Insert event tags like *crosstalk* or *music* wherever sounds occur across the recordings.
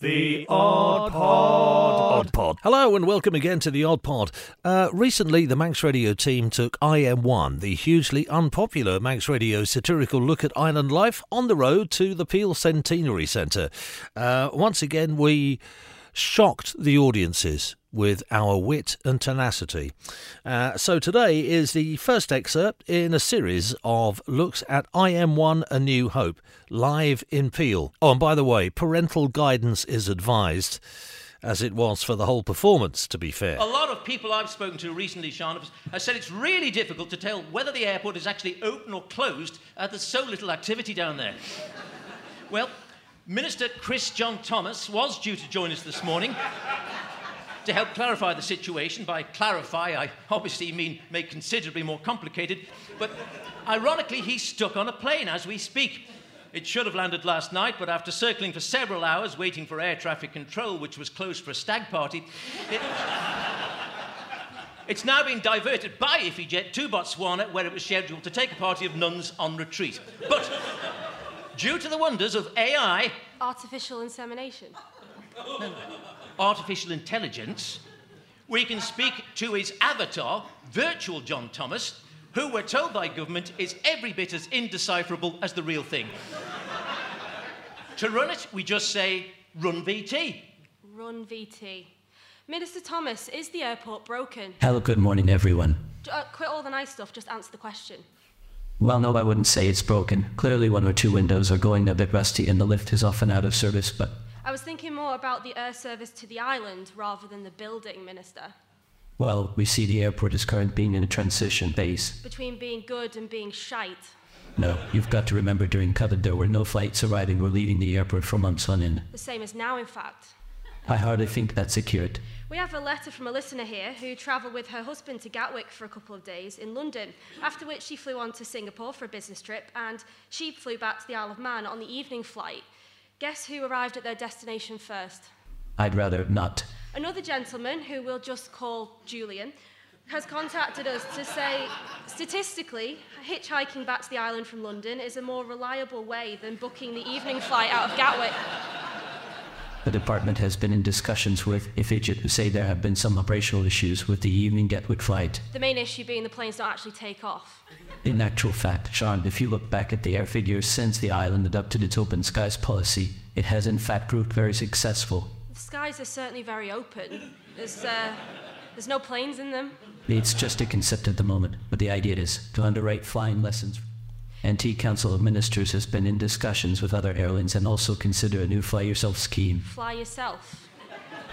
The Odd Pod. Odd Pod. Hello and welcome again to the Odd Pod. Uh, recently, the Manx Radio team took IM1, the hugely unpopular Manx Radio satirical look at island life, on the road to the Peel Centenary Centre. Uh, once again, we shocked the audiences with our wit and tenacity. Uh, so today is the first excerpt in a series of looks at IM1 A New Hope, live in Peel. Oh, and by the way, parental guidance is advised. As it was for the whole performance, to be fair. A lot of people I've spoken to recently, Sean, have said it's really difficult to tell whether the airport is actually open or closed. Uh, there's so little activity down there. well, Minister Chris John Thomas was due to join us this morning to help clarify the situation. By clarify, I obviously mean make considerably more complicated. But ironically, he's stuck on a plane as we speak. It should have landed last night, but after circling for several hours waiting for air traffic control, which was closed for a stag party, it, it's now been diverted by IFIJet to Botswana, where it was scheduled to take a party of nuns on retreat. But due to the wonders of AI, Artificial insemination. *laughs* artificial intelligence, we can speak to his avatar, virtual John Thomas, who we're told by government is every bit as indecipherable as the real thing. to run it, we just say, run VT. Run VT. Minister Thomas, is the airport broken? Hello, good morning, everyone. Uh, quit all the nice stuff, just answer the question. Well, no, I wouldn't say it's broken. Clearly, one or two windows are going a bit rusty, and the lift is often out of service, but I was thinking more about the air service to the island rather than the building, Minister. well, we see the airport is currently being in a transition phase. Between being good and being shite. No, you've got to remember during COVID there were no flights arriving or leaving the airport for months on end. The same as now, in fact. I hardly think that's secured. We have a letter from a listener here who travelled with her husband to Gatwick for a couple of days in London, after which she flew on to Singapore for a business trip and she flew back to the Isle of Man on the evening flight. Guess who arrived at their destination first? I'd rather not. Another gentleman, who we'll just call Julian, has contacted us to say statistically, hitchhiking back to the island from London is a more reliable way than booking the evening flight out of Gatwick. The department has been in discussions with who say there have been some operational issues with the evening Gatwick flight. The main issue being the planes don't actually take off. In actual fact, Sean, if you look back at the air figures since the island adopted its open skies policy, it has in fact proved very successful. The skies are certainly very open. There's, uh, there's no planes in them. It's just a concept at the moment, but the idea is to underwrite flying lessons. NT Council of Ministers has been in discussions with other airlines and also consider a new fly yourself scheme. Fly yourself.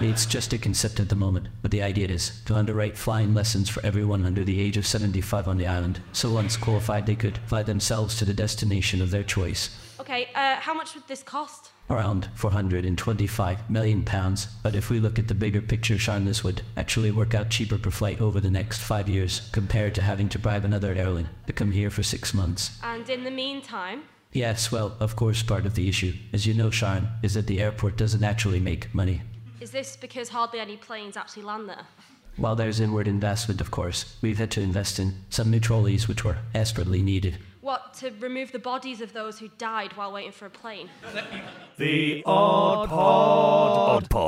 It's just a concept at the moment, but the idea is to underwrite flying lessons for everyone under the age of 75 on the island, so once qualified they could fly themselves to the destination of their choice. Okay, uh, how much would this cost? Around 425 million pounds, but if we look at the bigger picture, Sean, this would actually work out cheaper per flight over the next five years compared to having to bribe another airline to come here for six months. And in the meantime, Yes, well, of course, part of the issue, as you know, Sharon, is that the airport doesn't actually make money. Is this because hardly any planes actually land there? While there's inward investment, of course, we've had to invest in some new trolleys which were desperately needed. What, to remove the bodies of those who died while waiting for a plane? The Odd Pod. Odd Pod.